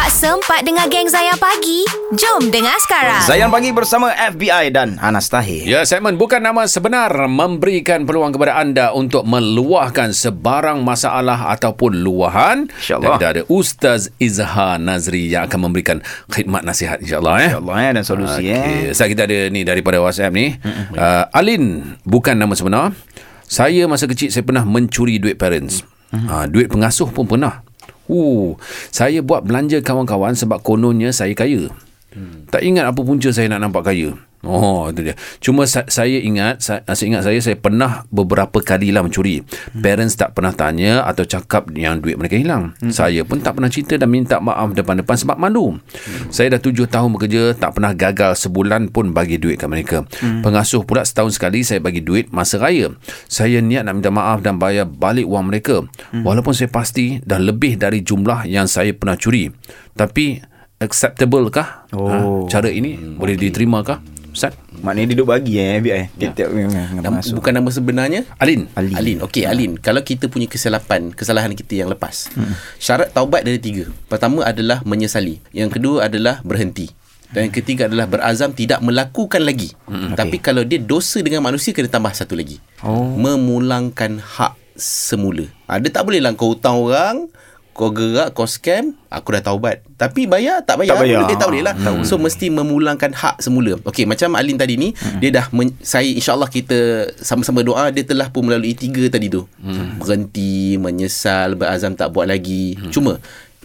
Tak sempat dengar geng Zayan Pagi? Jom dengar sekarang. Zayan Pagi bersama FBI dan Anas Tahir. Ya, segmen bukan nama sebenar memberikan peluang kepada anda untuk meluahkan sebarang masalah ataupun luahan. InsyaAllah. Dan kita ada Ustaz Izhar Nazri yang akan memberikan khidmat nasihat insyaAllah. Eh. InsyaAllah ya dan solusi Okey. eh. Saya kita ada ni daripada WhatsApp ni. Uh, Alin bukan nama sebenar. Saya masa kecil saya pernah mencuri duit parents. Uh, duit pengasuh pun pernah. Uh, saya buat belanja kawan-kawan sebab kononnya saya kaya. Tak ingat apa punca saya nak nampak kaya. Oh, itu dia. Cuma sa- saya ingat, sa- saya ingat saya, saya pernah beberapa kali lah mencuri. Parents tak pernah tanya atau cakap yang duit mereka hilang. Saya pun tak pernah cerita dan minta maaf depan-depan sebab malu. Saya dah tujuh tahun bekerja, tak pernah gagal sebulan pun bagi duit kat mereka. Pengasuh pula setahun sekali saya bagi duit masa raya. Saya niat nak minta maaf dan bayar balik wang mereka. Walaupun saya pasti dah lebih dari jumlah yang saya pernah curi. Tapi acceptable kah? Oh. Ha, cara ini boleh diterima kah? Ustaz? Maknanya dia duduk bagi eh FBI. Tiap-tiap Nama, dengan masuk. bukan nama sebenarnya Alin. Alin. Alin. Okey, Alin. Kalau kita punya kesilapan, kesalahan kita yang lepas. Hmm. Syarat taubat ada tiga. Pertama adalah menyesali. Yang kedua adalah berhenti. Dan yang ketiga adalah berazam tidak melakukan lagi. Hmm. Tapi kalau dia dosa dengan manusia kena tambah satu lagi. Oh. Memulangkan hak semula. Ha, dia tak boleh lah kau hutang orang, kau gerak, kau scam, aku dah taubat. Tapi bayar, tak bayar. Tak bayar. Dia tak boleh lah. Hmm. So, mesti memulangkan hak semula. Okey, macam Alin tadi ni, hmm. dia dah, men- saya insyaAllah kita sama-sama doa, dia telah pun melalui tiga tadi tu. Hmm. Berhenti, menyesal, berazam tak buat lagi. Hmm. Cuma,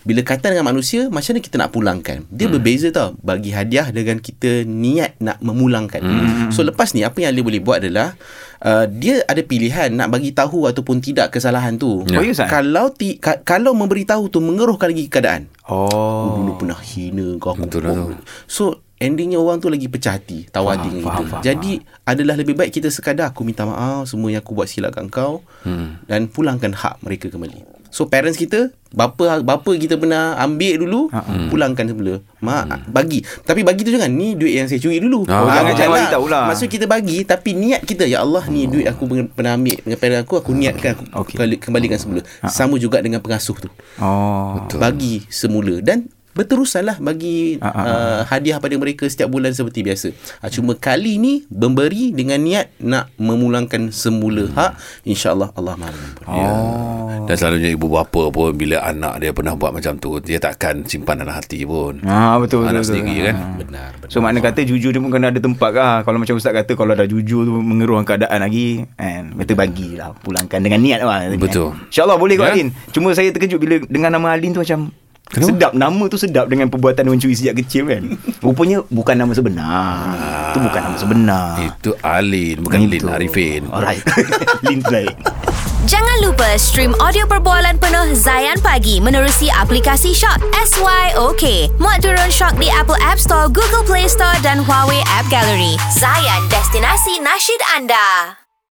bila kaitan dengan manusia, macam mana kita nak pulangkan? Dia hmm. berbeza tau. Bagi hadiah dengan kita niat nak memulangkan. Hmm. So, lepas ni, apa yang Ali boleh buat adalah, uh, dia ada pilihan nak bagi tahu ataupun tidak kesalahan tu. Oh, ya? Kalau ti, ka, kalau memberitahu tu mengeruhkan lagi keadaan. Oh. Dulu pernah hina kau aku. Betul lah tu. So endingnya orang tu lagi pecah hati, tawadi dengan faham, kita. faham, Jadi adalah lebih baik kita sekadar aku minta maaf semua yang aku buat silap kat kau hmm. dan pulangkan hak mereka kembali. So parents kita bapa bapa kita pernah ambil dulu hmm. pulangkan semula. Mak hmm. bagi. Tapi bagi tu jangan ni duit yang saya curi dulu. Ah, Oh, jangan- jangan bagi tahu lah. Maksud kita bagi tapi niat kita ya Allah ni duit aku pernah ambil dengan parents aku aku niatkan aku okay. kembalikan semula. Sama juga dengan pengasuh tu Oh. Betul. bagi semula dan berterusanlah bagi Ah, ah, ah. uh, hadiah pada mereka setiap bulan seperti biasa. Uh, cuma kali ni memberi dengan niat nak memulangkan semula hak insya-Allah Allah Maha Pengampun. Ya. Oh. Dan selalunya ibu bapa pun bila anak dia pernah buat macam tu, dia takkan simpan dalam hati pun. Ah betul betul. Anak betul. sendiri kan. Benar, benar. So makna kata jujur dia pun kena ada tempat kah Kalau macam Ustaz kata Kalau dah jujur tu Mengeruhkan keadaan lagi kan Kata bagilah Pulangkan dengan niat lah Betul. InsyaAllah boleh kot Ya. Alin Cuma saya terkejut Bila dengan nama Alin tu macam Kenapa? Sedap Nama tu sedap Dengan perbuatan mencuri sejak kecil kan Rupanya Bukan nama sebenar Itu bukan nama sebenar Itu Alin, bukan Lin Itu. Arifin. Alright Lin baik Jangan lupa stream audio perbualan penuh Zayan Pagi menerusi aplikasi Shock SYOK. Muat turun Shock di Apple App Store, Google Play Store dan Huawei App Gallery. Zayan, destinasi nasyid anda.